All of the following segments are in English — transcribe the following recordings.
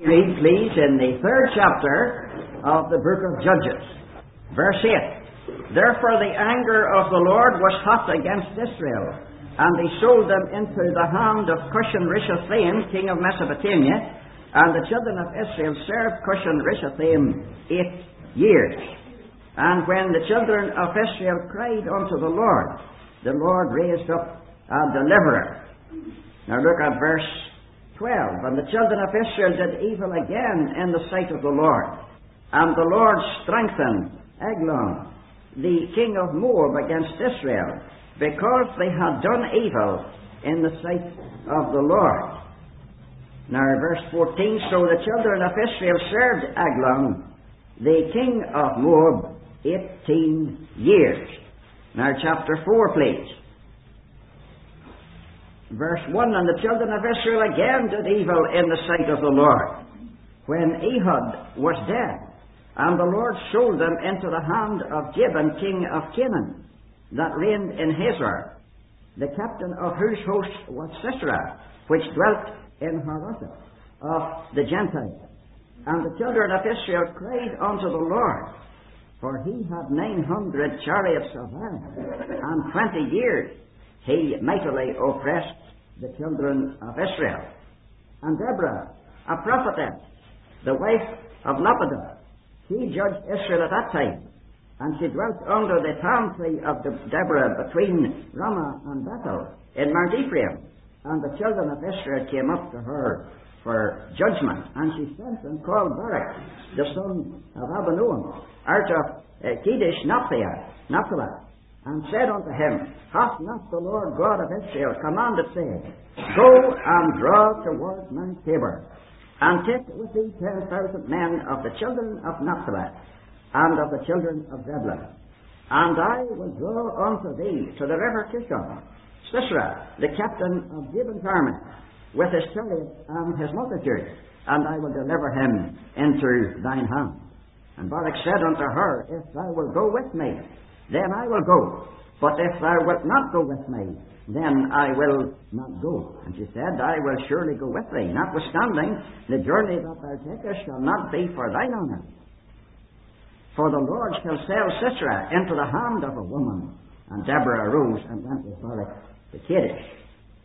Read, please, in the third chapter of the book of Judges, verse 8. Therefore the anger of the Lord was hot against Israel, and he sold them into the hand of Cushan Rishathaim, king of Mesopotamia, and the children of Israel served Cushan Rishathaim eight years. And when the children of Israel cried unto the Lord, the Lord raised up a deliverer. Now look at verse 12. And the children of Israel did evil again in the sight of the Lord. And the Lord strengthened Eglon, the king of Moab, against Israel, because they had done evil in the sight of the Lord. Now, verse 14 So the children of Israel served Eglon, the king of Moab, 18 years. Now, chapter 4, please. Verse 1 And the children of Israel again did evil in the sight of the Lord, when Ehud was dead. And the Lord sold them into the hand of Jabin, king of Canaan, that reigned in Hazor, the captain of whose host was Sisera, which dwelt in Harosheth of the Gentiles. And the children of Israel cried unto the Lord, for he had nine hundred chariots of iron, and twenty years he mightily oppressed the children of Israel. And Deborah, a prophetess, the wife of Lapidoth, she judged Israel at that time, and she dwelt under the palm tree of Deborah between Ramah and Bethel in Mount Ephraim. And the children of Israel came up to her for judgment, and she sent and called Barak, the son of Abinoam, out of uh, Kedesh Naphtali, and said unto him, Hath not the Lord God of Israel commanded, saying, Go and draw towards Mount Tabor, and take with thee ten thousand men of the children of Naphtali, and of the children of Zebulun. And I will draw unto thee to the river Kishon, Sisera, the captain of Jabin's army, with his chariots and his multitude, and I will deliver him into thine hand. And Barak said unto her, If thou wilt go with me, then I will go. But if thou wilt not go with me, then I will not go. And she said, I will surely go with thee, notwithstanding the journey that thou takest shall not be for thine honour. For the Lord shall sell Sisera into the hand of a woman. And Deborah arose and went with Barak to Kedesh.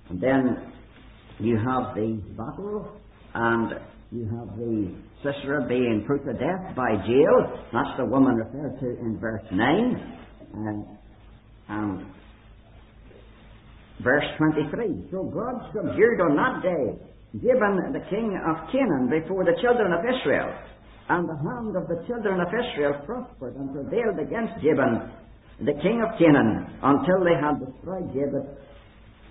And then you have the battle, and you have the Sisera being put to death by Jael. That's the woman referred to in verse 9. And, um, verse 23. So God subdued on that day Jabin the king of Canaan before the children of Israel. And the hand of the children of Israel prospered and prevailed against Jabin, the king of Canaan, until they had destroyed Jabin,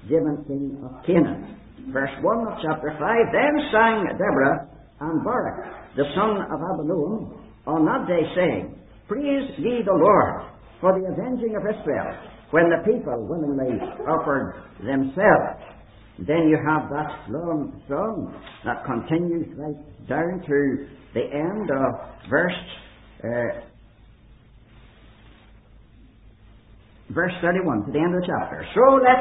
Jabin king of Canaan. Verse 1 of chapter 5 Then sang Deborah and Barak, the son of Abinoam, on that day, saying, Praise ye the Lord for the avenging of Israel when the people willingly offered themselves. Then you have that long song that continues right down to the end of verse uh, verse 31 to the end of the chapter. So let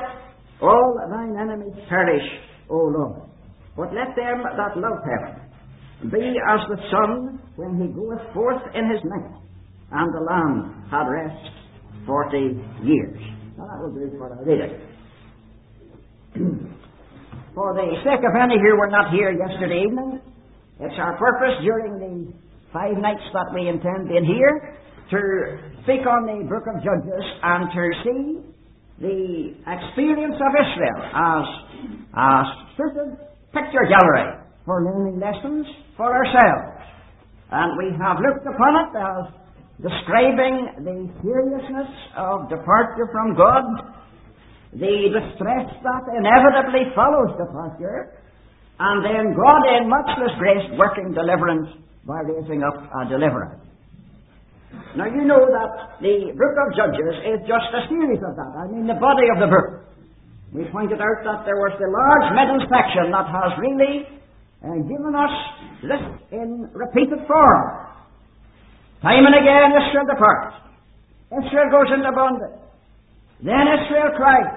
all thine enemies perish, O Lord, but let them that love heaven be as the sun when he goeth forth in his night and the land had rest forty years. Now that will do for our reading. for the sake of any who were not here yesterday evening, it's our purpose during the five nights that we intend in here to speak on the book of Judges and to see the experience of Israel as a certain picture gallery for learning lessons for ourselves. And we have looked upon it as describing the seriousness of departure from God, the distress that inevitably follows departure, and then God in matchless grace working deliverance by raising up a deliverer. Now you know that the book of Judges is just a series of that. I mean the body of the book. We pointed out that there was the large middle section that has really uh, given us this in repeated form Time and again Israel departs. Israel goes into bondage. Then Israel cries.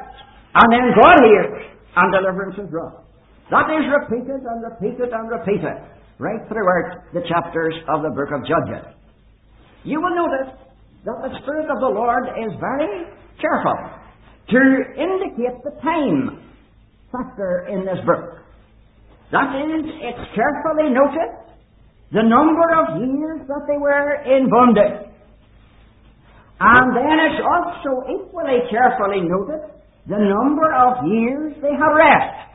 And then God hears and deliverance is brought. That is repeated and repeated and repeated. right throughout the chapters of the book of Judges. You will notice that the Spirit of the Lord is very careful to indicate the time factor in this book. That is, it's carefully noted the number of years that they were in bondage. And then it's also equally carefully noted the number of years they have rest.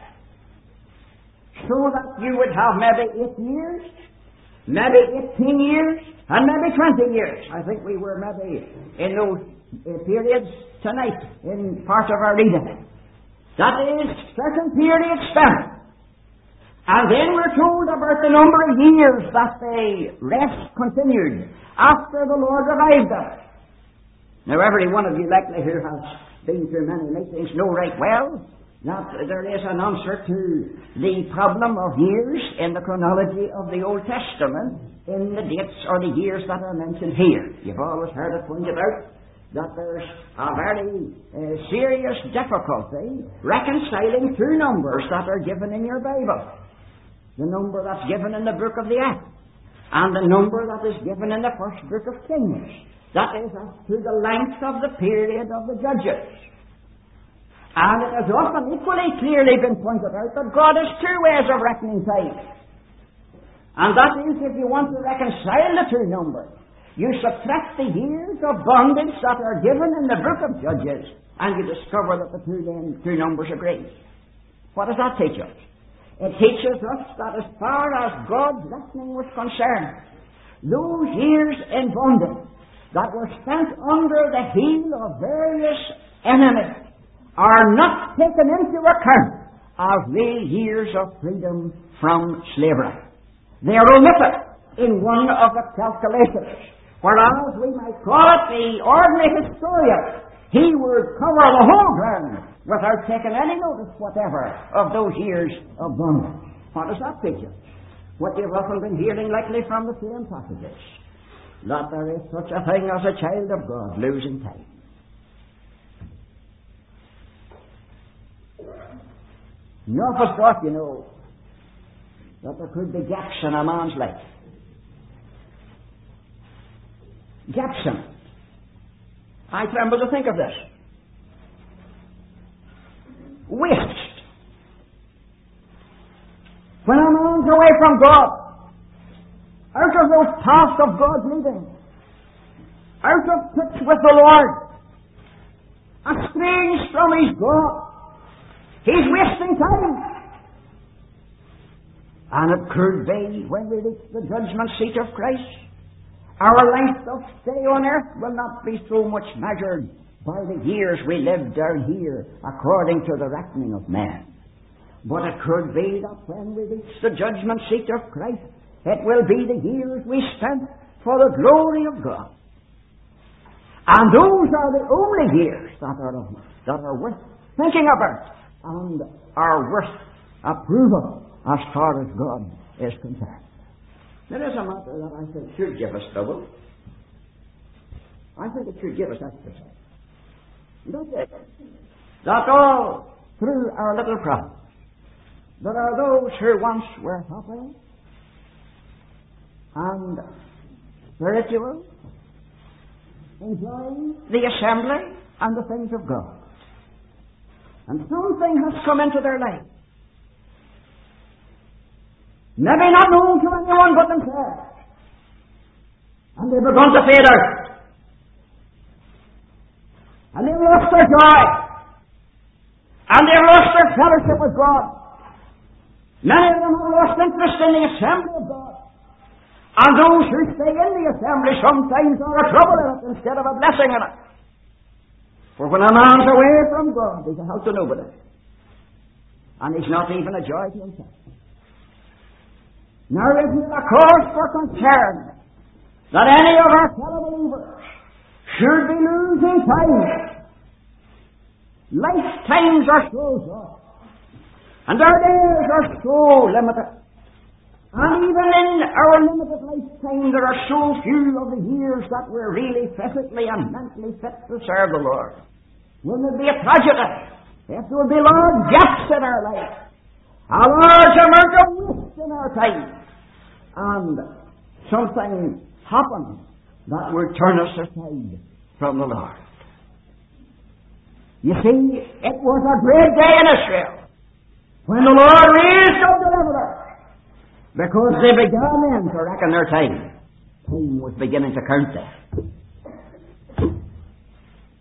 So that you would have maybe eight years, maybe 18 years, and maybe 20 years. I think we were maybe in those uh, periods tonight in part of our reading. That is certain periods spent. And then we're told about the number of years that they rest continued after the Lord revived them. Now, every one of you likely who has been to many meetings know right well that there is an answer to the problem of years in the chronology of the Old Testament in the dates or the years that are mentioned here. You've always heard it pointed out that there's a very uh, serious difficulty reconciling two numbers that are given in your Bible. The number that's given in the book of the Acts and the number that is given in the first book of Kings. That is as to the length of the period of the judges. And it has often equally clearly been pointed out that God has two ways of reckoning time. And that is if you want to reconcile the two numbers, you subtract the years of bondage that are given in the book of Judges, and you discover that the two, two numbers agree. What does that teach us? It teaches us that as far as God's reckoning was concerned, those years in bondage that were spent under the heel of various enemies are not taken into account as the years of freedom from slavery. They are omitted in one of the calculations. Whereas we might call it the ordinary historian, he would cover the whole ground without taking any notice whatever of those years of bondage. What does that teach? What you've often been hearing lately from the same passages. That there is such a thing as a child of God losing time. Of us thought, you know, that there could be gaps in a man's life. Gaps in. I tremble to think of this. Waste. When a man's away from God, out of those paths of God's leading, out of touch with the Lord, estranged from his God, He's wasting time. And it could be when we reach the judgment seat of Christ, our length of stay on earth will not be so much measured by the years we lived down here according to the reckoning of man. But it could be that when we reach the judgment seat of Christ, it will be the years we spent for the glory of God. And those are the only years that are, that are worth thinking about and are worth approval as far as God is concerned. There is a matter that I think should give us trouble. I think it should give us exercise. Don't it? That all through our little province, there are those who once were happy and spiritual, enjoying the assembly and the things of God. And something has come into their life. Maybe not known to anyone but themselves. And they've begun to fade out. And they've lost their joy. And they've lost their fellowship with God. Many of them have lost interest in the assembly of God. And those who stay in the assembly sometimes are a trouble in it instead of a blessing in it. For when a man's away from God, he's a help to nobody. And he's not even a joy to himself. Now isn't it a cause for concern that any of our fellow believers should be losing time? Lifetimes are so short. And our days are so limited. And even in our limited lifetime, there are so few of the years that we're really physically and mentally fit to serve the Lord. Wouldn't it be a tragedy if there would be large gaps in our life? A large amount of waste in our time. and something happened that would turn us aside from the Lord. You see, it was a great day in Israel when the Lord raised up deliverers because they began then to reckon their time. Time was beginning to count there.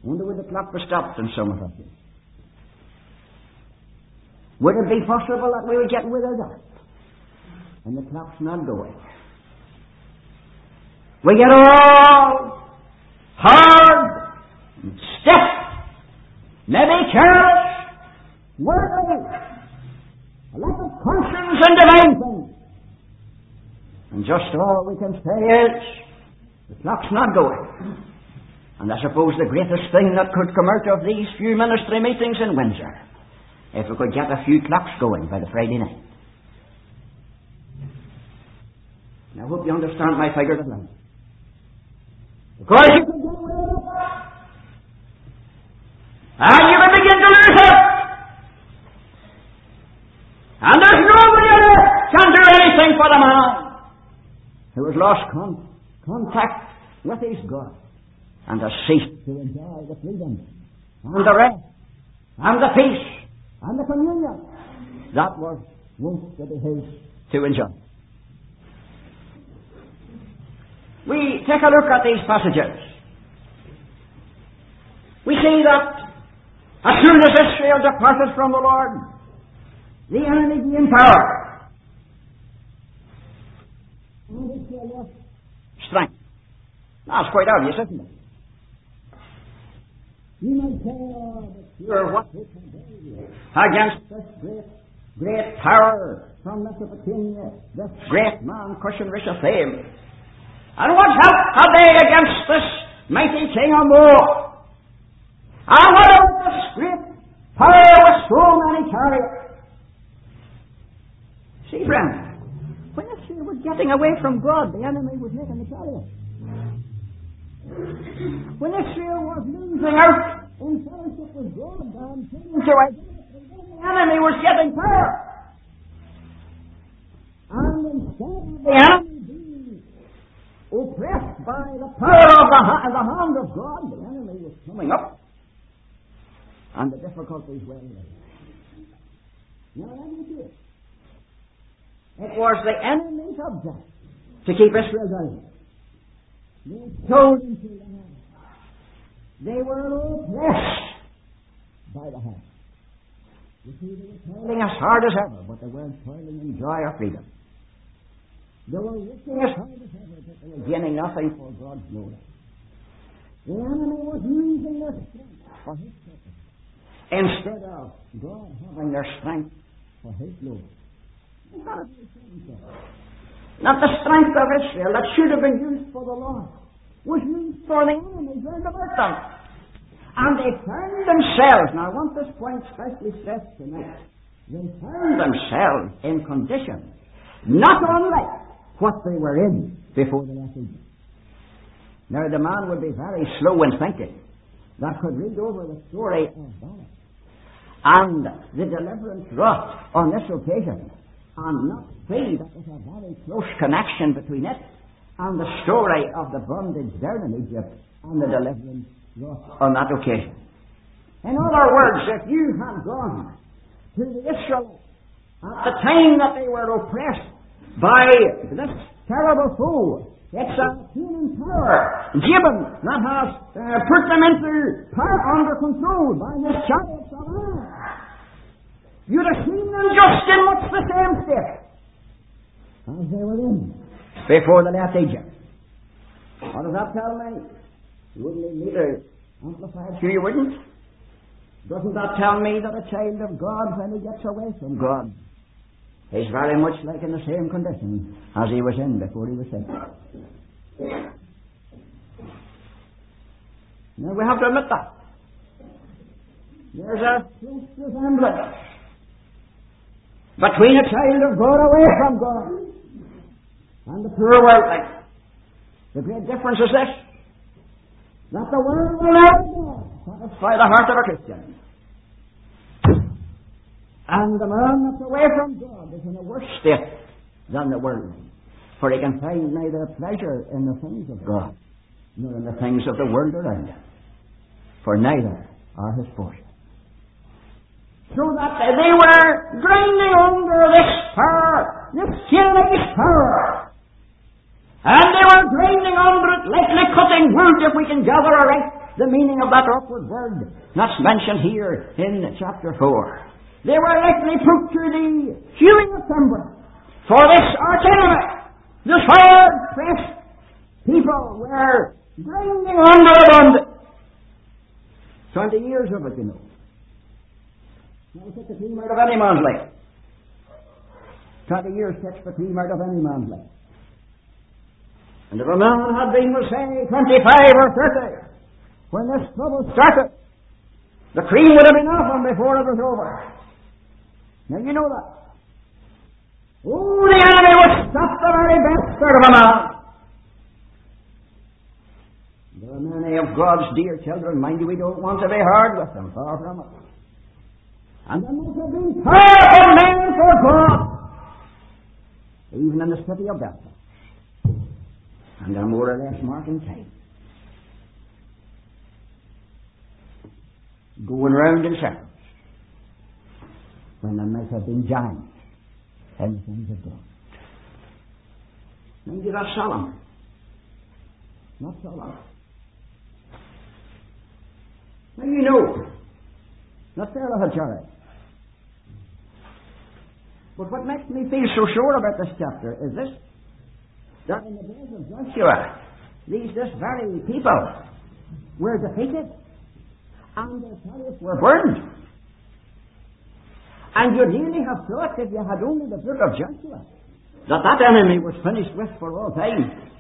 Wonder would the clock be stopped in some of us. Would it be possible that we would get of that? And the clock's not going. We get all hard, and stiff, maybe careless, worldly, a lack of conscience and divine things. And just all we can say is, the clock's not going. And I suppose the greatest thing that could come out of these few ministry meetings in Windsor, if we could get a few clocks going by the Friday night. And I hope you understand my figure of language. Because you can get away. And there's nobody on earth can do anything for the man who has lost con- contact with his God and has ceased to enjoy the freedom and the rest and the peace and the communion that was once to be his to enjoy. We take a look at these passages. We see that as soon as Israel departed from the Lord, the enemy gained power. Strength. That's quite obvious, isn't it? You might say, oh, you're what we can do against this great, great power from Mesopotamia, this great man, Cushan Rishathaim. And what help have they against this mighty king of Moab? And what about this great power with so many chariots? See, friend, when Israel was getting away from God, the enemy was making the chariots. When Israel was losing out in fellowship with God and turning to idolatry, the enemy was getting power. And instead of the enemy oppressed by the power of the, the hand of God, the enemy was coming up, and the difficulties were there. Now, let me see it. It was the enemy's object to keep Israel down. They told him to the hand. They were oppressed by the hand. You see, they were toiling as hard as ever, but they weren't toiling in joy or freedom. Gaining nothing for God's glory. The enemy was using their strength for his purpose instead of God having their strength for his glory. Not the strength of Israel that should have been used for the Lord was used for the enemy round about them. And they found themselves, now I want this point specially stressed tonight, they found themselves in conditions not unlike what they were in before the left Egypt. Now, the man would be very slow in thinking that could read over the story of Barak and the deliverance wrought on this occasion and not see that there's a very close connection between it and the story of the bondage there in Egypt and the deliverance wrought on that occasion. In other words, if you had gone to the Israelites at the time that they were oppressed by this terrible fool. It's a human power, Jabin, that has uh, put them into power under control by the chariots of. You'd have seen them just in much the same state as they were in before the left Egypt. What does that tell me? You wouldn't need a amplified. Sure, you wouldn't. Doesn't that tell me that a child of God, when he gets away from God, He's very much like in the same condition as he was in before he was sick. Now we have to admit that. There's a close resemblance between a child of God away from God and the poor worldling. The great difference is this that the world will satisfy the heart of a Christian. And the man that's away from God is in a worse state than the world. For he can find neither pleasure in the things of God nor in the things of the world around him. For neither are his portion. So that they were grinding under this power, this tyrannic power. And they were grinding under it, lightly cutting wood, if we can gather aright the meaning of that awkward word that's mentioned here in chapter 4. They were likely to the hewing of timber. For this arch enemy, this hard pressed people were grinding under under. Twenty years of it, you know. Now take the cream out of any man's life. Twenty years takes the cream out of any man's life. And if a man had been, we'll say, 25 or 30, when this trouble started, the cream would have been off him before it was over. Now you know that. Oh, the enemy would stop the very best man. There are many of God's dear children, mind you, we don't want to be hard with them, far from it. And there must have been powerful men for God, even in the city of Belfast. And they're more or less marking time. Going round in circles. When there might have been giants the things of God. Maybe that's Solomon. Not Solomon. Now you know, not had charity. But what makes me feel so sure about this chapter is this that in the days of Joshua, these this very people were defeated and their chariots were burned. And you'd nearly have thought if you had only the book of Joshua that that enemy was finished with for all time.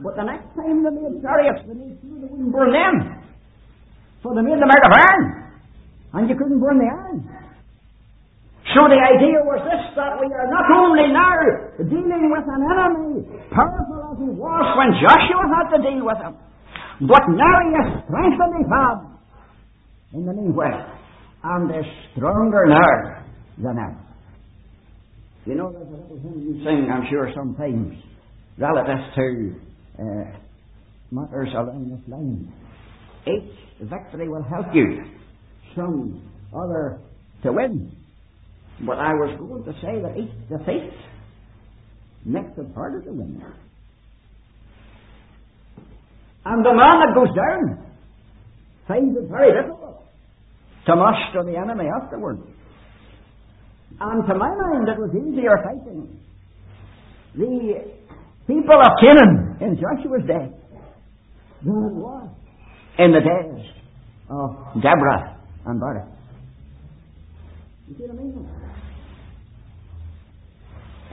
But the next time they made chariots, they made sure they wouldn't burn them. So they made them out of iron. And you couldn't burn the iron. So the idea was this, that we are not only now dealing with an enemy, powerful as he was when Joshua had to deal with him, but now he is strengthened his hand in the meanwhile, and is stronger now than ever. You know, there's a little thing you sing, I'm sure, sometimes, relative to uh, matters along this line. Each victory will help you, some other to win. But I was going to say that each defeat makes it harder to win. And the man that goes down finds it very difficult to the enemy afterwards. And to my mind, it was easier fighting the people of Canaan in Joshua's day than it was in the days of Deborah and Barak. You see what I mean?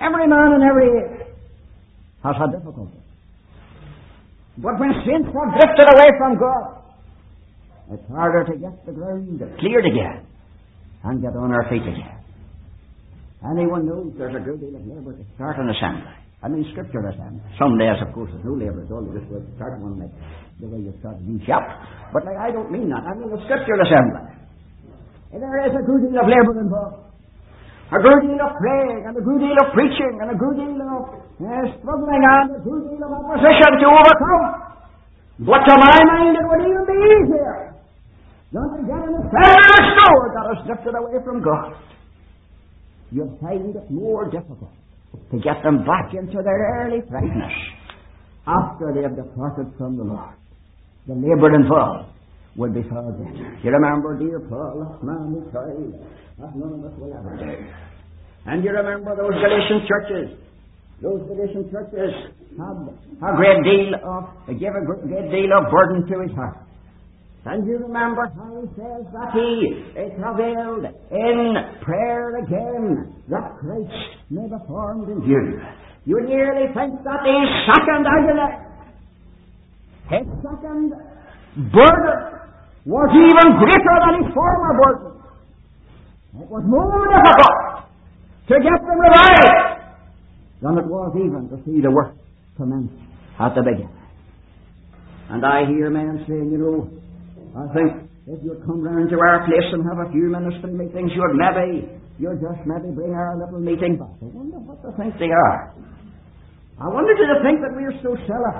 Every man and every has had difficulty. But when sins have drifted away from God, it's harder to get the ground cleared again and get on our feet again. Anyone knows there's a good deal of labour to start an assembly. I mean, scripture assembly. Some days, of course, there's no labour at all. You just start one like the way you start a new shop. But like, I don't mean that. I mean a scriptural assembly. There is a good deal of labour involved. A good deal of praying, and a good deal of preaching, and a good deal of uh, struggling, and a good deal of opposition to overcome. But to my mind, it would even be easier to get in a family store that is drifted away from God. You'd find it more difficult to get them back into their early brightness after they have departed from the Lord. The labour involved would be far greater. You remember, dear Paul, that man who tried, that none of us will ever do. And you remember those Galatian churches. Those Galatian churches had a great deal of, gave a great deal of burden to his heart. And you remember how he says that he travailed in prayer again that Christ may be formed in you. You nearly think that his second agony, his second burden, was even greater than his former burden. It was more difficult to get them revived than it was even to see the work commence at the beginning. And I hear men saying, you know, I think if you'd come round to our place and have a few minutes ministry meetings, you'd maybe, you'd just maybe bring our little meeting back. I wonder what they think they are. I wonder do they think that we are so silly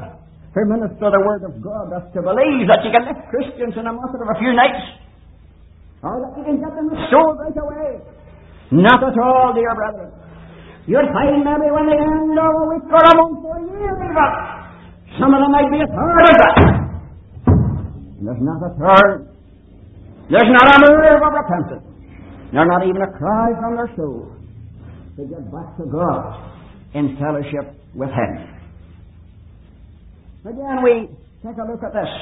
to minister the word of God as to believe that you can lift Christians in a matter of a few nights? Or that you can get them restored right away? Not at all, dear brethren. You'll find maybe when they end a week or a month or a year some of them might be a third of that. There's not a third. There's not a move of repentance. There's not even a cry from their soul to get back to God in fellowship with Him. Again, we take a look at this.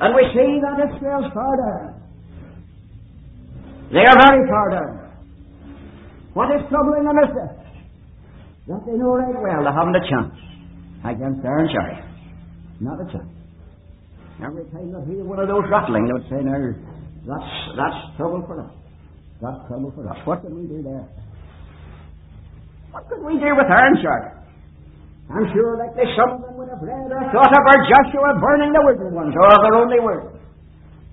And we see that Israel's far down. They are very far down. What is troubling them is this that they know right well they haven't a chance against their chariots. Not a chance. Every time they hear one of those rattling, they would say, Now, that's, that's trouble for us. That's trouble for us. What can we do there? What could we do with iron chariots? I'm sure like they some of them would have read or thought of our Joshua burning the wicked ones, oh, or their only word.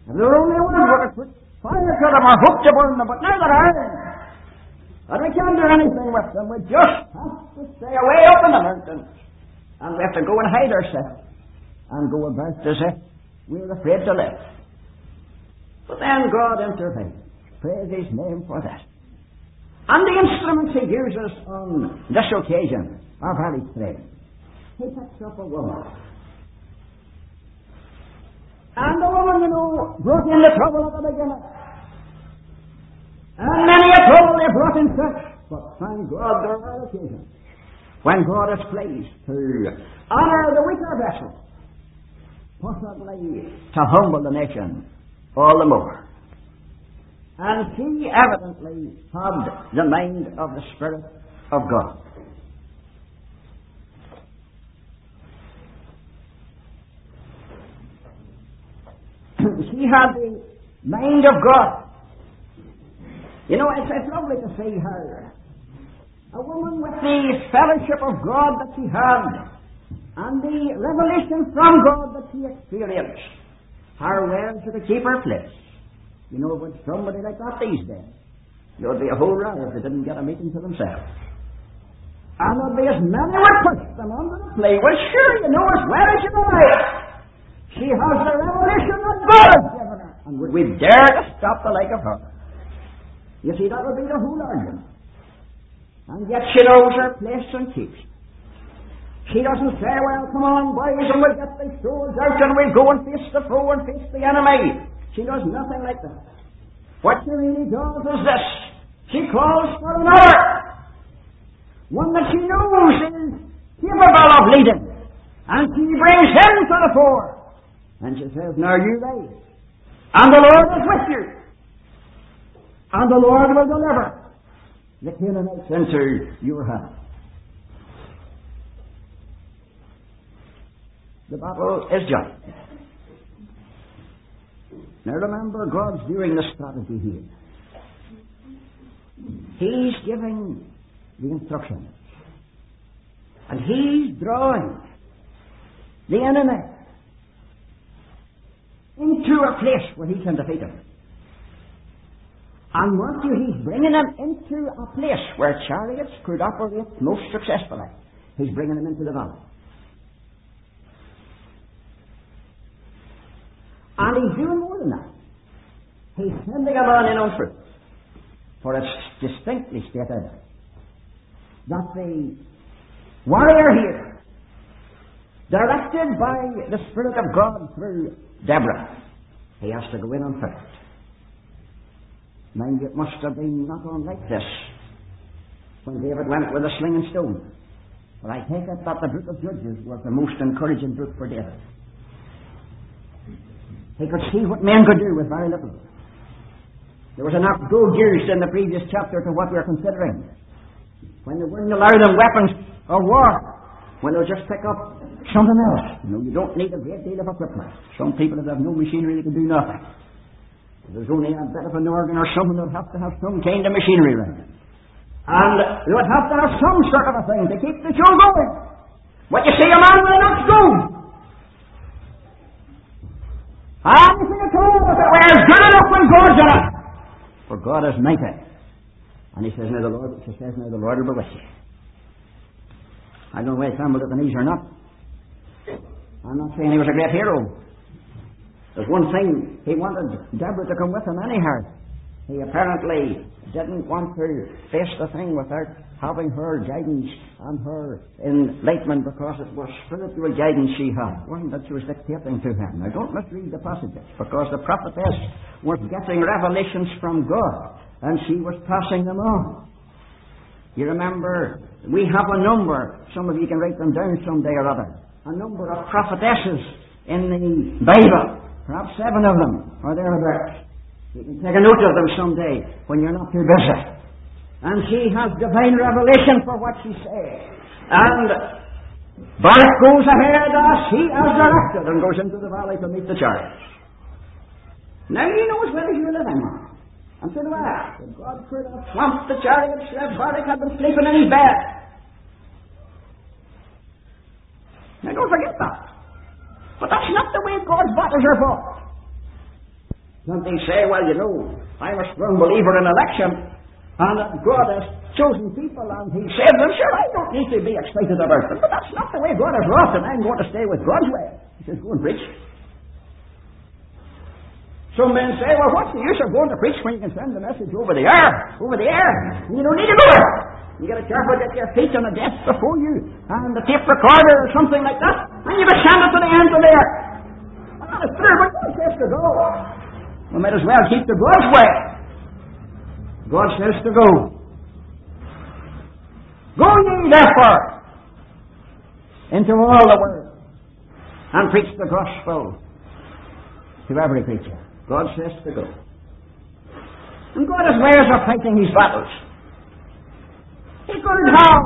And their only word would have put fire to them or hope to burn them, but now they're iron. And we can't do anything with them. We just have to stay away up in the mountains. And we have to go and hide ourselves and go about as if we're afraid to live. But then God intervenes. Praise His name for that. And the instruments He uses on this occasion are very strange. He picks up a woman. And the woman, you know, brought in the trouble at the beginning. And many a trouble they brought in such. But thank God there are occasions when God is pleased to honor the weaker vessel, possibly to humble the nation all the more. And she evidently had the mind of the Spirit of God. she had the mind of God. You know, it's, it's lovely to see her. A woman with the fellowship of God that she had and the revelation from God that she experienced. Her well to keep her place. You know, with somebody like that these days, there'd be a whole row if they didn't get a meeting to themselves. And there'd be as many would push them under the play. Well, sure, you know as well as you know it. She has the revelation that God given her. And would we dare to stop the like of her? You see, that would be the whole argument. And yet she knows her place and keeps. She doesn't say, well, come on, boys, and we'll get the swords out and we'll go and face the foe and face the enemy. She does nothing like that. What she really does is this. She calls for another. One that she knows is capable of leading. And she brings him to the fore. And she says, now you raise. And the Lord is with you and the Lord will deliver the Canaanites into your hand. The battle is just. Now remember, God's doing the strategy here. He's giving the instructions. And He's drawing the enemy into a place where He can defeat him. And mark you, he's bringing them into a place where chariots could operate most successfully. He's bringing them into the valley. And he's doing more than that. He's sending a man in on foot. For it's distinctly stated that the warrior here, directed by the Spirit of God through Deborah, he has to go in on foot. Mind it must have been not unlike this when David went with a sling and stone. But I take it that the book of Judges was the most encouraging book for David. He could see what men could do with very little. There was enough gold used in the previous chapter to what we're considering. When they wouldn't allow them weapons of war, when they'll just pick up something else. You know, you don't need a great deal of equipment. Some people that have no machinery, they can do nothing. There's only a bit of an organ or something would have to have some kind of machinery around it. And they would have to have some sort of a thing to keep the show going. But you see, a man with will not go. Anything at all if it wears good enough when God's in it. For God is mighty. And he says, now the Lord, she says, now the Lord will with you. I don't know whether he fumbled at the knees or not. I'm not saying he was a great hero. There's one thing, he wanted Deborah to come with him anyhow. He apparently didn't want to face the thing without having her guidance and her enlightenment because it was spiritual guidance she had. Wasn't that she was dictating to him. Now don't misread the passages because the prophetess was getting revelations from God and she was passing them on. You remember, we have a number, some of you can write them down someday or other, a number of prophetesses in the Bible. Perhaps seven of them, or thereabouts. You can take a note of them someday when you're not too busy. And she has divine revelation for what she says. And Barak goes ahead as he has directed and goes into the valley to meet the chariots. Now he knows where he's living. And so do I. If God could have swamped the chariots, if Barak had been sleeping in his bed. Now don't forget that. But that's not the way God's battles are fought. Some they say, well, you know, I'm a strong believer in election, and God has chosen people and He saved them. Sure, I don't need to be excited about them, but that's not the way God has wrought, and I'm going to stay with God's way. He says, go and preach. Some men say, well, what's the use of going to preach when you can send the message over the air? Over the air. You don't need to go there. You got to careful get your feet on the desk before you, and the tape recorder or something like that, and you can send it to the end of the earth. Well, that is true, but God says to go. We might as well keep the God's way. God says to go. Go ye therefore into all the world and preach the gospel to every creature. God says to go. And God has ways of fighting his battles. He could have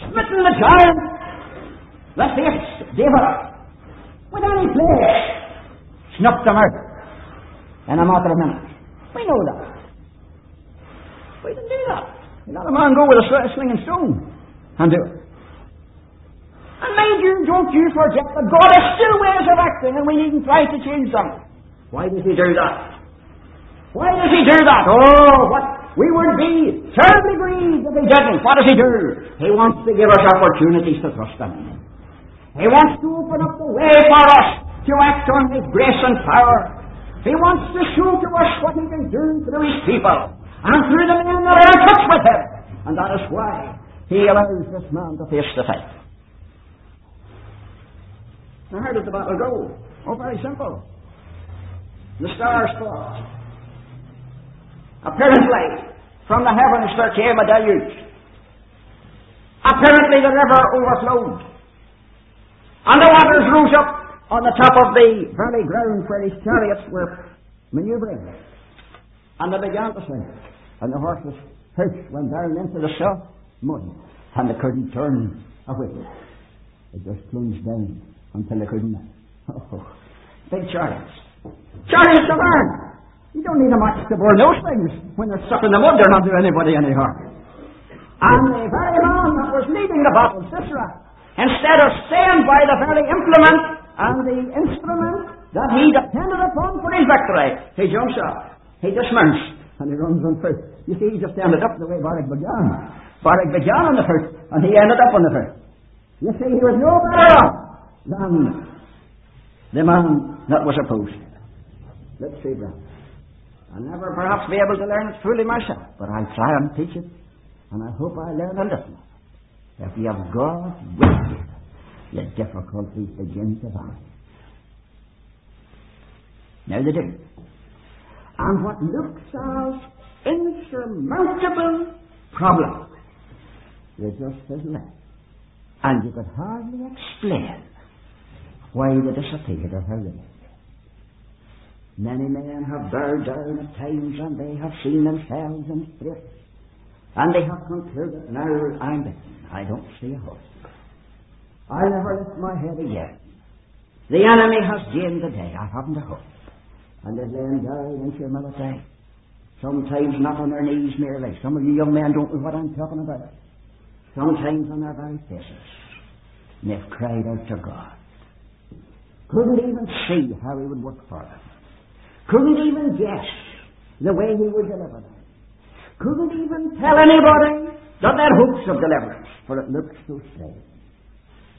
smitten the giant that faced David with any place, snuffed them out in a matter of minutes. We know that. We didn't do that. We let a man go with a sling and stone and do it. And mind you, don't you forget that God has still ways of acting and we needn't try to change them. Why does he do that? Why does he do that? Oh, what we would be terribly grieved if he didn't. What does he do? He wants to give us opportunities to trust him. He wants to open up the way for us to act on his grace and power. He wants to show to us what he can do through his people and through the are in touch with him. And that is why he allows this man to face the fight. Now, how did the battle go? Oh, very simple. The stars fought. Apparently, from the heavens there came a deluge. Apparently, the river overflowed. And the waters rose up on the top of the valley ground where his chariots were maneuvering. And they began to sink. And the horses' hoofs went down into the soft mud. And they couldn't turn away. They just plunged down until they couldn't. Oh, big chariots. Chariots of iron. You don't need a match to burn those things. When they're stuck in the mud, they're not doing anybody any harm. And the very man that was leading the battle, Sisera, instead of staying by the very implement and the instrument that he depended upon for his victory, he jumps up, he just dismounts, and he runs on first. You see, he just ended up the way Barak began. Barak began on the first and he ended up on the first. You see, he was no better than the man that was opposed. Let's see, brother. I'll never perhaps be able to learn it fully myself, but I'll try and teach it, and I hope I learn a little. If you have God with you, the difficulties begin to vanish. Now they do. And what looks as insurmountable problem, they just fizzle. And you could hardly explain why they disappeared or how they. Many men have bowed down at times and they have seen themselves in spirit. And they have concluded, now I'm bitten. I don't see a hope. I'll never lift my head again. The enemy has gained the day. I haven't a hope. And they're laying down in humility. Sometimes not on their knees merely. Some of you young men don't know what I'm talking about. Sometimes on their very faces. And they've cried out to God. Couldn't even see how he would work for them. Couldn't even guess the way he would deliver them. Couldn't even tell anybody not their hopes of deliverance, for it looked so sad.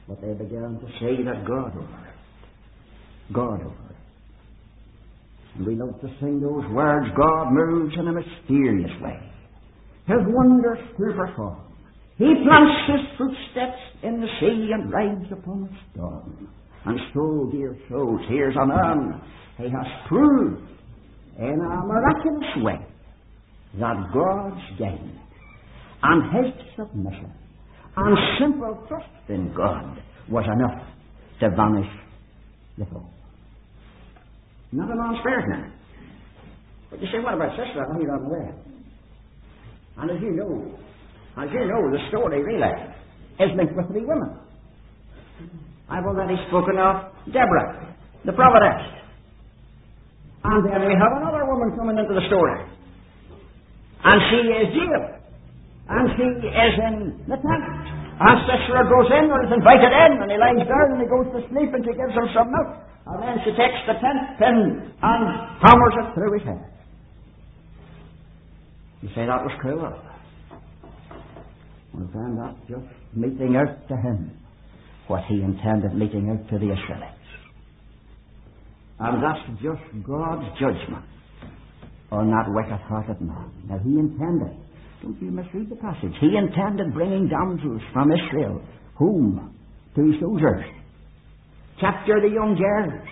But they began to say that God over it. God over. And we love to sing those words, God moves in a mysterious way. His wonders to perform. He plants his footsteps in the sea and rides upon the storm. And so, dear souls, here's a man. He has proved in a miraculous way that God's gain and his submission and simple trust in God was enough to banish the foe. Not a man spares now. But you say, what about Sisera? I on the that. And as you know, as you know, the story really is linked with three women. I've already spoken of Deborah, the prophetess. And then we have another woman coming into the story. And she is Jael. And she is in the tent. And Sisera goes in or is invited in and he lies down and he goes to sleep and she gives him some milk. And then she takes the tent pin and hammers it through his head. You say that was cruel. Well, then that's just meting out to him what he intended meeting out to the Israelites. And that's just God's judgment on that wicked hearted man. Now, he intended, don't you misread the passage, he intended bringing damsels from Israel. Home to soldiers, capture the young girls,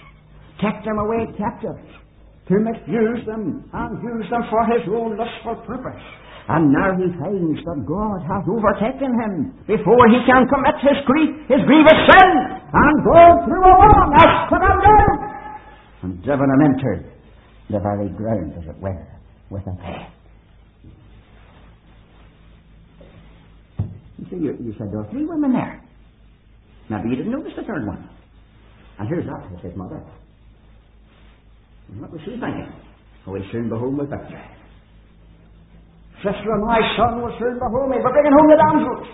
take them away captives, to misuse them and use them for his own lustful purpose. And now he finds that God has overtaken him before he can commit his, grief, his grievous sin. And God through a woman has down and driven him into the very ground, as it were, with a peg. See, you, you said there were three women there. Maybe you didn't notice the third one. And here's that, was his mother. And what was she thinking? Oh, he'll soon be home with victory. Sisera, my son will soon be home. He'll be bringing home the damsels.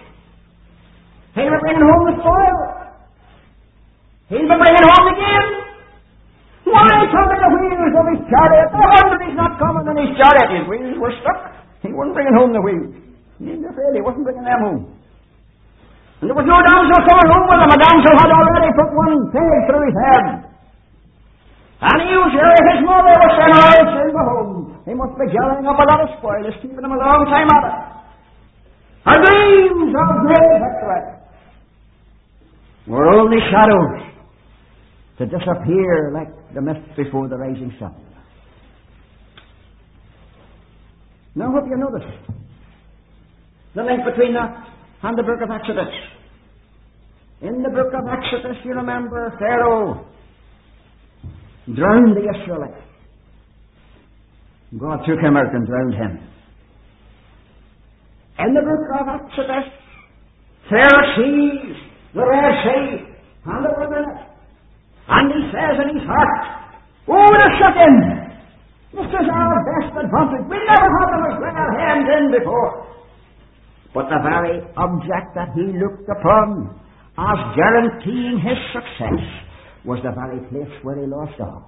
He'll be bringing home the spoil. He'll be bringing home the game. Why turning the wheels of his chariot? No wonder he's not coming in his chariot. His wheels were stuck. He wasn't bringing home the wheels. He afraid he wasn't bringing them home. And there was no damsel coming home with him. A damsel had already put one peg through his head. And he was sure his mother was saying, I'll soon go home. He must be gathering up a lot of spoil. It's keeping him a long time at it. Our dreams of great victory were only shadows to disappear like the mist before the rising sun. Now, I hope you notice the link between that and the book of Exodus. In the book of Exodus, you remember Pharaoh drowned the Israelites. God took him out and drowned him. In the book of Exodus, Pharaoh sees the Red Sea and the wilderness. And he says in his heart, Oh, shut in! This is our best advantage. We never had them as well hemmed in before. But the very object that he looked upon as guaranteeing his success was the very place where he lost all.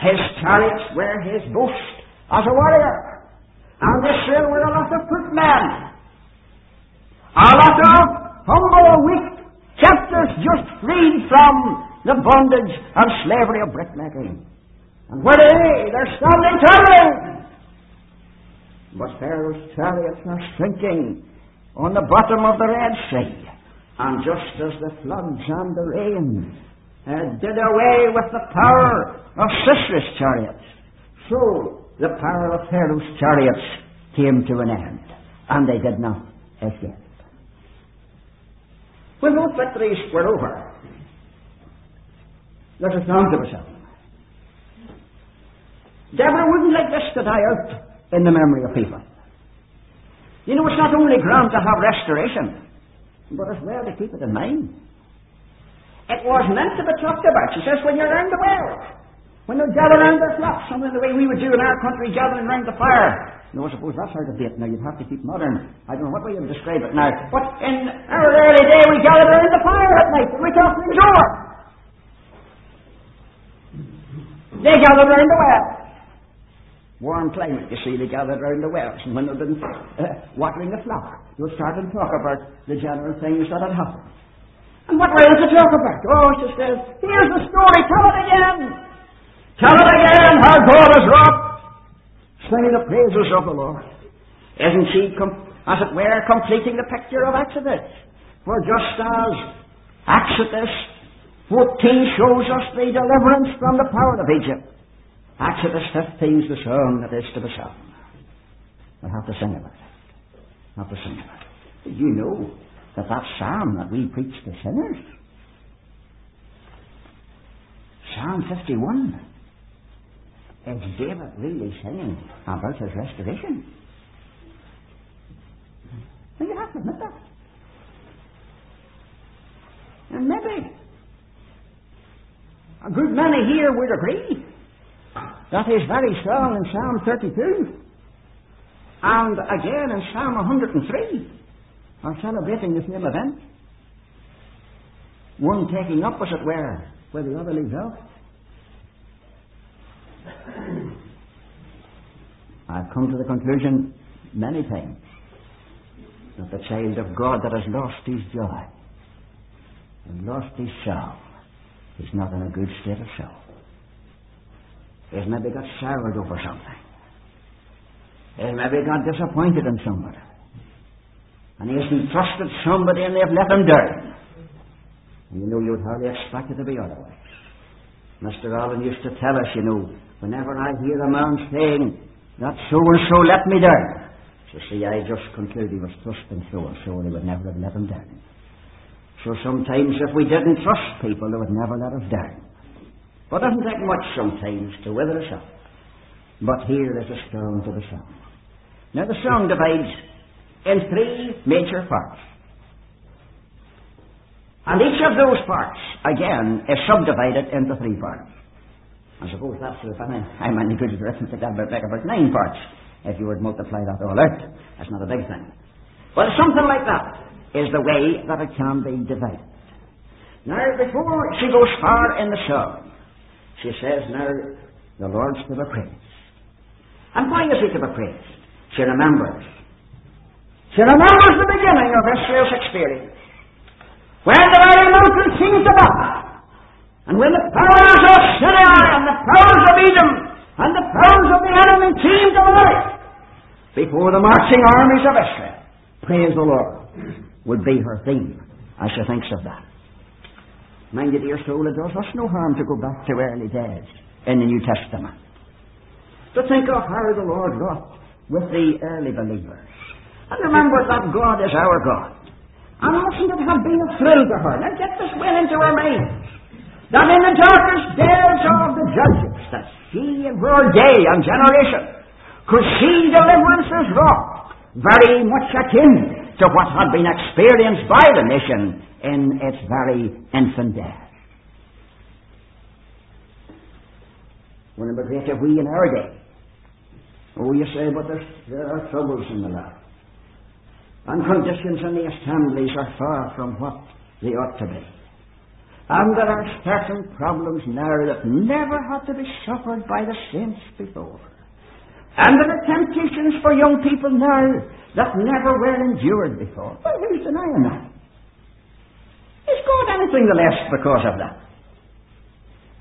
His chariots were his boast as a warrior. And Israel were a lot of footmen. A lot of humble, weak captives just freed from the bondage and slavery of brickmaking. And where are they? They're standing trembling. But Pharaoh's chariots are sinking on the bottom of the Red Sea. And just as the floods and the rain uh, did away with the power of Sisera's chariots, so the power of Pharaoh's chariots came to an end, and they did not escape. When those victories were over, let us now to ourselves. Deborah wouldn't like this to die out in the memory of people. You know, it's not only grand to have restoration, but as well to keep it in mind. It was meant to be talked about. She says, when you're around the well, when they're gathered around their flocks, something the way we would do in our country, gathering around the fire. No, I suppose that's out of date now. You'd have to keep modern. I don't know what way you'd describe it now. But in our early day, we gathered around the fire at night and we talked things over. They gathered around the well. Warm climate, you see, they gathered round the wells, and when they'd been uh, watering the flower, they would start to talk about the general things that had happened. And what were they to talk about? Oh, she says, here's the story, tell it again! Tell it again, how God has wrought! Singing the praises of the Lord. Isn't she, com- as it were, completing the picture of Exodus? For just as Exodus 14 shows us the deliverance from the power of Egypt, Exodus 15 is the song that is to be sung. We'll have to sing about it. We'll have to sing about it. You know that that psalm that we preach to sinners, Psalm 51, is David really singing about his restoration? Well, you have to admit that. And maybe a good many here would agree that is very strong in Psalm 32. And again in Psalm 103 are celebrating the same event. One taking up, as it were, where the other leaves off. I've come to the conclusion many times that the child of God that has lost his joy and lost his soul is not in a good state of soul. He's maybe got soured over something. He's maybe got disappointed in somebody. And he hasn't trusted somebody and they've let him down. And you know you'd hardly expect it to be otherwise. Mr. Allen used to tell us, you know, whenever I hear a man saying, that so and so let me down. So see, I just conclude he was trusting so and so and he would never have let him down. So sometimes if we didn't trust people, they would never let us down. But it doesn't take much sometimes to wither us up. But here is a stone to the song. Now the song divides in three major parts. And each of those parts, again, is subdivided into three parts. I suppose that's if I, I'm any good at arithmetic, that would make about nine parts. If you would multiply that all out, that's not a big thing. But something like that is the way that it can be divided. Now, before she goes far in the song, she says, Now the Lord's to be praised. And why is he to be praised? She remembers. She remembers the beginning of Israel's experience. When the very mountain seemed to bow, and when the powers of Sinai and the powers of Edom and the powers of the enemy seemed to lie before the marching armies of Israel. Praise the Lord would be her theme as she thinks of that. Mind you, dear soul, it does us no harm to go back to early days in the New Testament. To think of how the Lord wrought with the early believers. And remember that God is our God. And mustn't it have been a thrill to her? Now get this well into her mind. That in the darkest days of the judges, that she in her day and generation could see deliverances wrought, very much akin to what had been experienced by the mission in its very infant days. Wouldn't it be great if we in our day? Oh, you say, but there are troubles in the land. And conditions in the assemblies are far from what they ought to be. And there are certain problems now that never had to be suffered by the saints before. And there are temptations for young people now that never were endured before. Well, who's denying that? Is God anything the less because of that?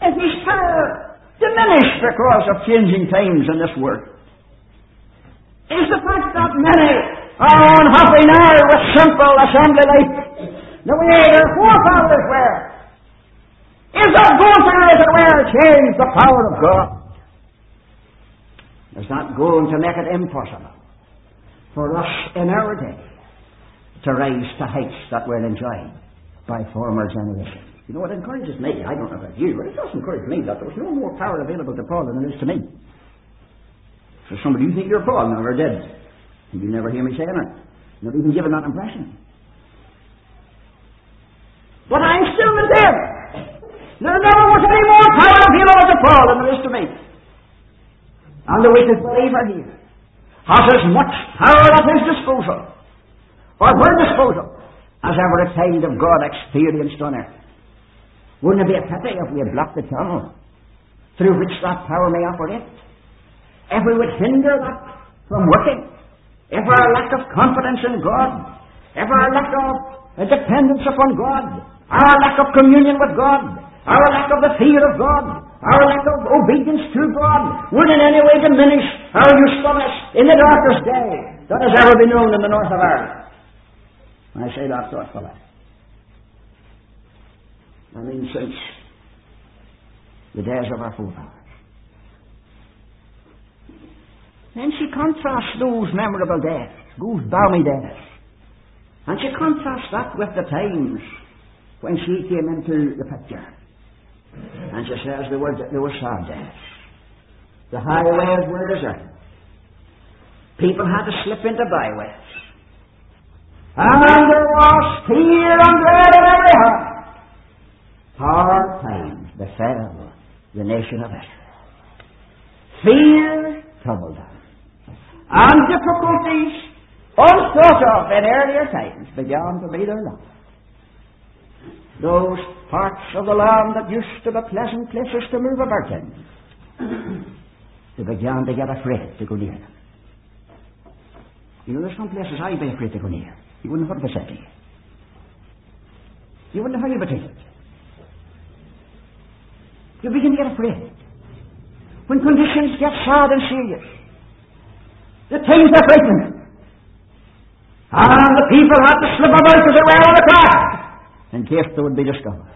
Is his power diminished because of changing times in this world? Is the fact that many are unhappy now with simple assembly life the way their forefathers were? Is that going to, as it were, change the power of God? Is that going to make it impossible for us in our day to rise to heights that we're enjoying? by former generations. You know what encourages me? I don't know about you, but it does encourage me that there was no more power available to Paul than there is to me. So some of you think you're Paul, never did. And you never hear me saying it. Not even given that impression. But I'm still the same. There never was any more power available to Paul than there is to me. And the weakest believer here has as much power at his disposal, or her disposal, as ever a child of God experienced on earth. Wouldn't it be a pity if we had blocked the tunnel through which that power may operate? if we would hinder that from working, if our lack of confidence in God, if our lack of dependence upon God, our lack of communion with God, our lack of the fear of God, our lack of obedience to God would in any way diminish our usefulness in the darkest day that has ever been known in the north of Ireland. I say that thoughtfully. I mean, since the days of our forefathers. Then she contrasts those memorable days, those balmy days. And she contrasts that with the times when she came into the picture. And she says there were, there were days. The highways were deserted. People had to slip into byways. And there was fear and dread in every heart. Hard times befell the nation of Israel. Fear troubled them and difficulties unthought of in earlier times began to be their lot. Those parts of the land that used to be pleasant places to move about in, they began to get afraid to go near them. You know, there's some places I'd be afraid to go near. You wouldn't have heard of a to you. Wouldn't have heard of it. You begin to get afraid. When conditions get sad and serious, the things are frightening. And the people have to slip about as they were on the craft in case they would be discovered.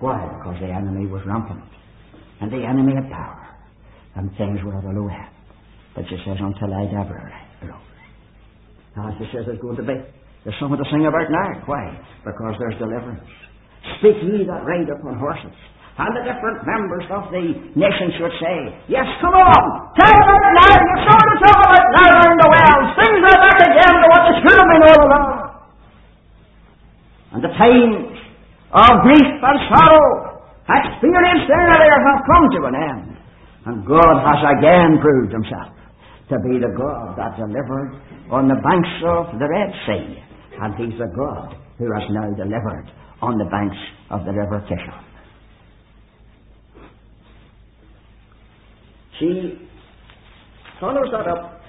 Why? Because the enemy was rampant. And the enemy had power. And things were at a low. But she says, until I Deborah arose. Now she says there's going to be. There's something to sing about now. Why? Because there's deliverance. Speak ye that ride upon horses and the different members of the nation should say, Yes, come on! Tell about now! You sort of talk about now in the wells! Things are back again to what they should have been all along! And the times of grief and sorrow experienced earlier have come to an end. And God has again proved himself to be the God that delivered on the banks of the Red Sea. And he's the God who has now delivered on the banks of the River Kishon. She follows that up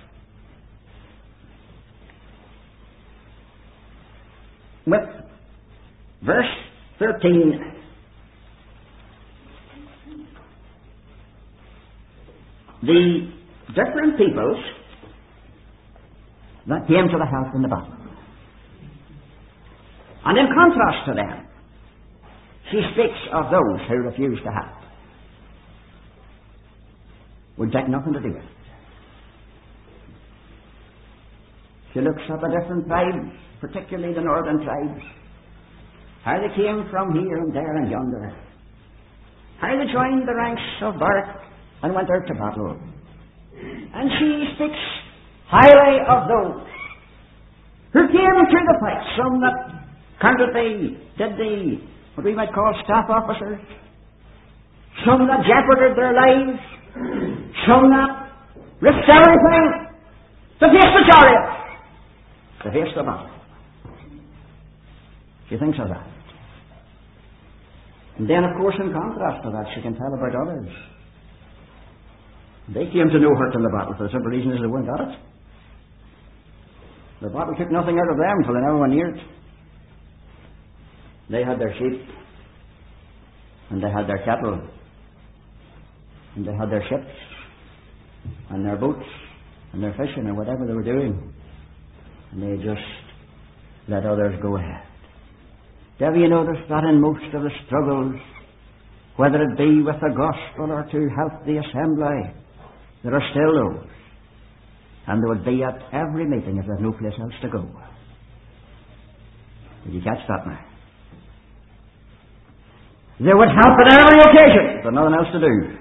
with verse 13. The different peoples that came to the house in the battle. And in contrast to them, she speaks of those who refuse to help would take nothing to do with it. She looks at the different tribes, particularly the northern tribes, how they came from here and there and yonder, how they joined the ranks of Barak and went out to battle. And she speaks highly of those who came to the fight, some that counted the, did the, what we might call staff officers, some that jeoparded their lives, shown up, risked everything to face the chariot, to face the battle. She thinks of that. And then, of course, in contrast to that, she can tell about others. They came to know her in the battle for the simple reason is they weren't at it. The battle took nothing out of them until they never went near it. They had their sheep, and they had their cattle, and they had their ships, and their boats and their fishing or whatever they were doing. And they just let others go ahead. Have you noticed that in most of the struggles, whether it be with the gospel or to help the assembly, there are still those. And they would be at every meeting if there's no place else to go. Did you catch that now? They would help at every occasion, but nothing else to do.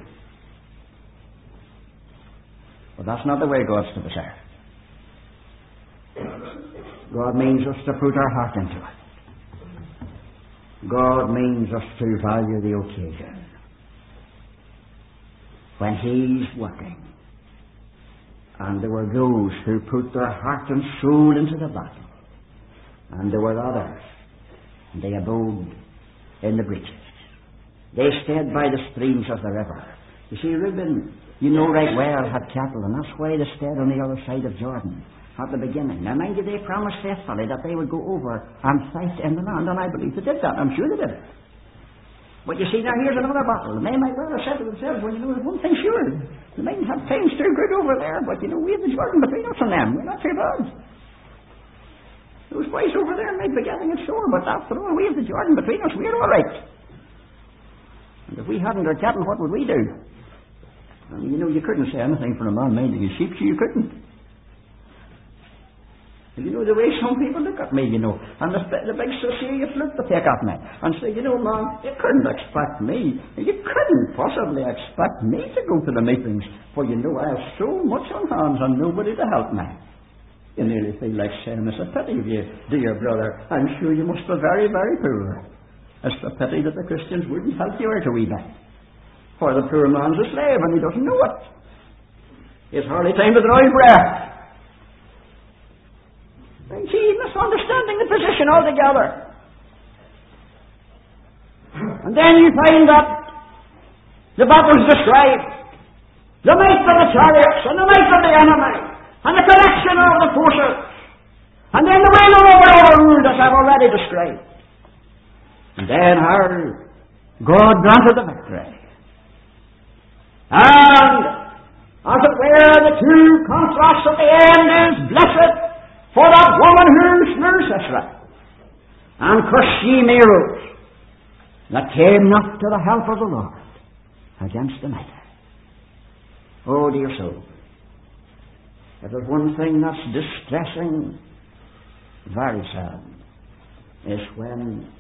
But that's not the way God's to be served. God means us to put our heart into it. God means us to value the occasion. When He's working. And there were those who put their heart and soul into the battle. And there were others. And they abode in the breaches. They stayed by the streams of the river. You see, Reuben you know right well, had cattle, and that's why they stayed on the other side of Jordan at the beginning. Now, mind you, they promised faithfully that they would go over and fight in the land, and I believe they did that. I'm sure they did. But you see, now here's another battle. They might well have said to themselves, well, you know, there's one thing sure. They mightn't have things too good over there, but, you know, we have the Jordan between us and them. We're not too bad. Those boys over there might be getting it sore, but after all, we have the Jordan between us. We're all right. And if we hadn't our cattle, what would we do? You know, you couldn't say anything for a man minding his sheep, so you couldn't. You know, the way some people look at me, you know, and the, the big serious look they take at me and say, you know, man, you couldn't expect me, you couldn't possibly expect me to go to the meetings, for you know, I have so much on hands and nobody to help me. You nearly feel like saying, it's a pity of you, dear brother. I'm sure you must be very, very poor. It's a pity that the Christians wouldn't help you out a wee bit. For the poor man's a slave and he doesn't know it. It's hardly time to draw his breath. See, misunderstanding the position altogether. And then you find that the battle's described. The might of the chariots and the might of the enemy and the collection of the forces. And then the way the ruled as I've already described. And then how God granted the victory. And as it were, the two contrasts at the end is for that woman who slew Sisera, and cursed ye Meroz, that came not to the help of the Lord against the mighty. Oh, dear soul, if there's one thing that's distressing, very sad, is when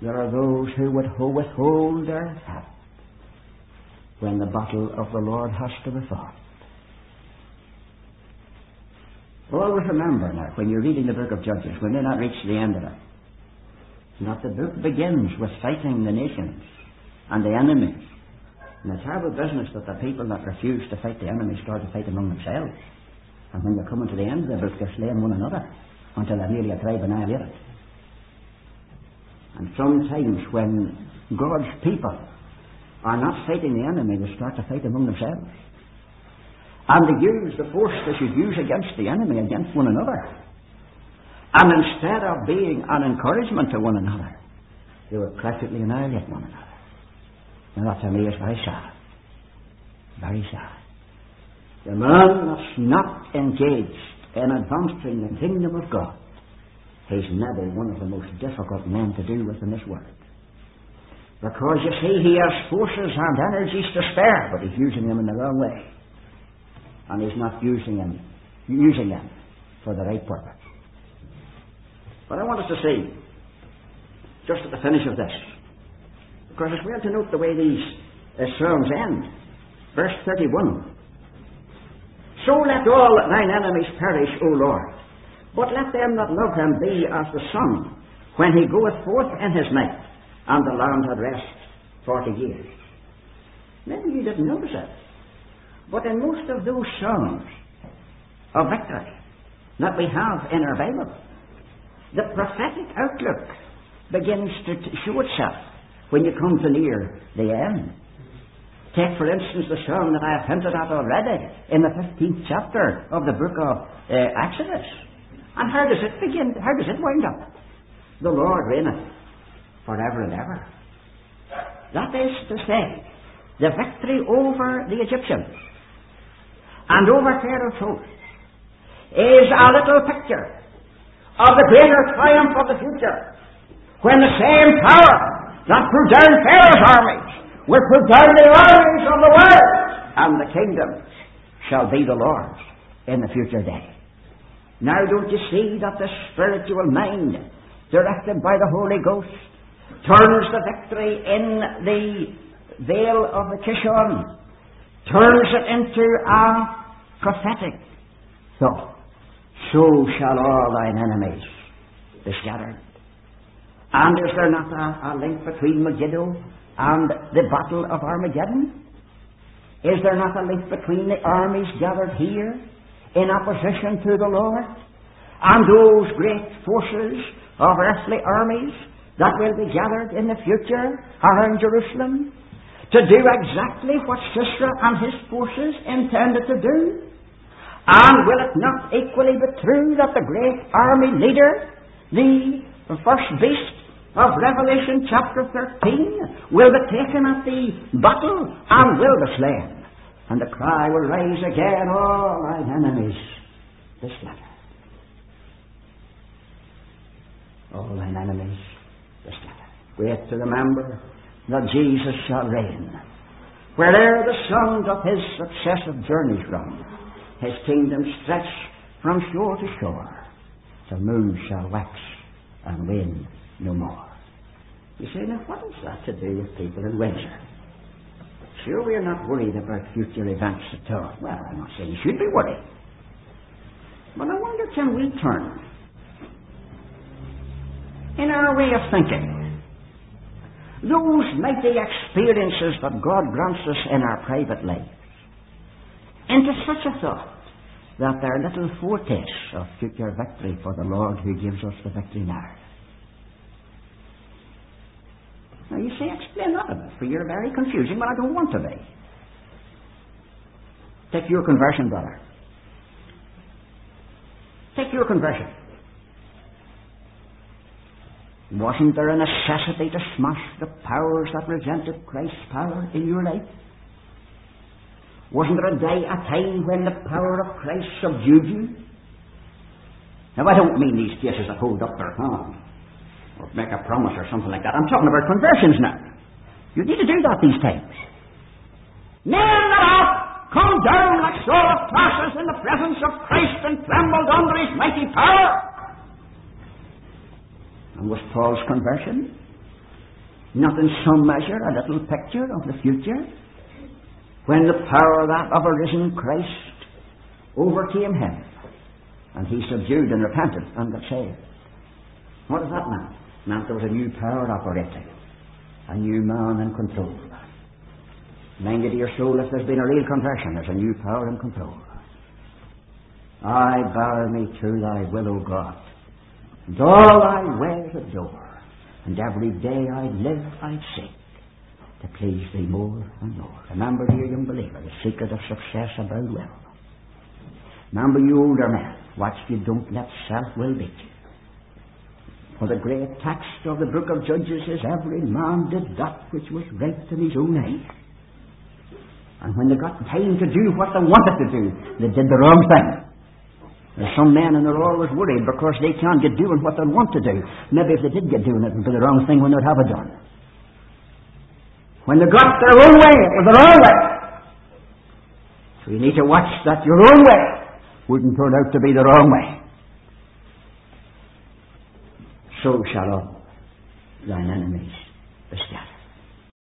there are those who would withhold their help when the battle of the Lord has to be fought. Always remember now, when you're reading the book of Judges, we may not reach the end of it, that the book begins with fighting the nations and the enemies. And the terrible business that the people that refuse to fight the enemy start to fight among themselves. And when you're coming to the end of the book, they're slaying one another until they're nearly a tribe annihilated. And sometimes when God's people are not fighting the enemy, they start to fight among themselves and they use the force they should use against the enemy, against one another. And instead of being an encouragement to one another, they were practically annihilate one another. And that to me is very sad. Very sad. The man that's not engaged in advancing the kingdom of God, he's never one of the most difficult men to deal with in this world. Because you see, he has forces and energies to spare, but he's using them in the wrong way and is not using them, using them for the right purpose. But I want us to see, just at the finish of this, because it's well to note the way these uh, Psalms end. Verse 31. So let all thine enemies perish, O Lord, but let them that love him be as the sun when he goeth forth in his might, and the land had rest forty years. Maybe you didn't notice it. But in most of those songs of victory that we have in our Bible, the prophetic outlook begins to show itself when you come to near the end. Take, for instance, the song that I have hinted at already in the 15th chapter of the book of uh, Exodus. And how does it begin? How does it wind up? The Lord reigneth forever and ever. That is to say, the victory over the Egyptians and over Pharaoh's host is a little picture of the greater triumph of the future when the same power that put down Pharaoh's armies will put down the armies of the world and the kingdom shall be the Lord's in the future day. Now don't you see that the spiritual mind directed by the Holy Ghost turns the victory in the vale of the Kishon turns it into a prophetic thought. So shall all thine enemies be scattered. And is there not a, a link between Megiddo and the battle of Armageddon? Is there not a link between the armies gathered here in opposition to the Lord and those great forces of earthly armies that will be gathered in the future around Jerusalem? To do exactly what Sisera and his forces intended to do? And will it not equally be true that the great army leader, the first beast of Revelation chapter 13, will be taken at the battle and will be slain? And the cry will rise again, all thine enemies, this letter. All thine enemies, this letter. Wait to remember that Jesus shall reign. Where'er the sun of his successive journeys run, his kingdom stretch from shore to shore, the moon shall wax and wane no more. You say, now what is that to do with people in Windsor? Sure, we are not worried about future events at all. Well, I'm not saying you should be worried. But I wonder, can we turn in our way of thinking those mighty experiences that God grants us in our private lives into such a thought that they're little foretastes of future victory for the Lord who gives us the victory now. Now you say, explain that a bit, for you're very confusing, but I don't want to be. Take your conversion, brother. Take your conversion. Wasn't there a necessity to smash the powers that resented Christ's power in your life? Wasn't there a day, a time when the power of Christ subdued you? Now, I don't mean these cases that hold up their hand or make a promise or something like that. I'm talking about conversions now. You need to do that these times. Men that have come down like Saul of Tarsus in the presence of Christ and trembled under his mighty power. And was Paul's conversion not in some measure a little picture of the future? When the power of that of a risen Christ overcame him, and he subdued and repented and got saved. What does that mean? It meant there was a new power operating, a new man in control. Mind to your soul, if there's been a real conversion, there's a new power in control. I bow me to thy will, O God. And all thy ways adore, and every day I live I seek to please thee more and more. Remember, dear young believer, the secret of success above will. Remember, you older men, watch you don't let self-will beat you. For the great text of the book of Judges is every man did that which was right in his own eyes. And when they got time to do what they wanted to do, they did the wrong thing. There's some men and they're always worried because they can't get doing what they want to do. Maybe if they did get doing it, it would be the wrong thing when they'd have it done. When they got their own way, it was the wrong way. So you need to watch that your own way wouldn't turn out to be the wrong way. So shall all thine enemies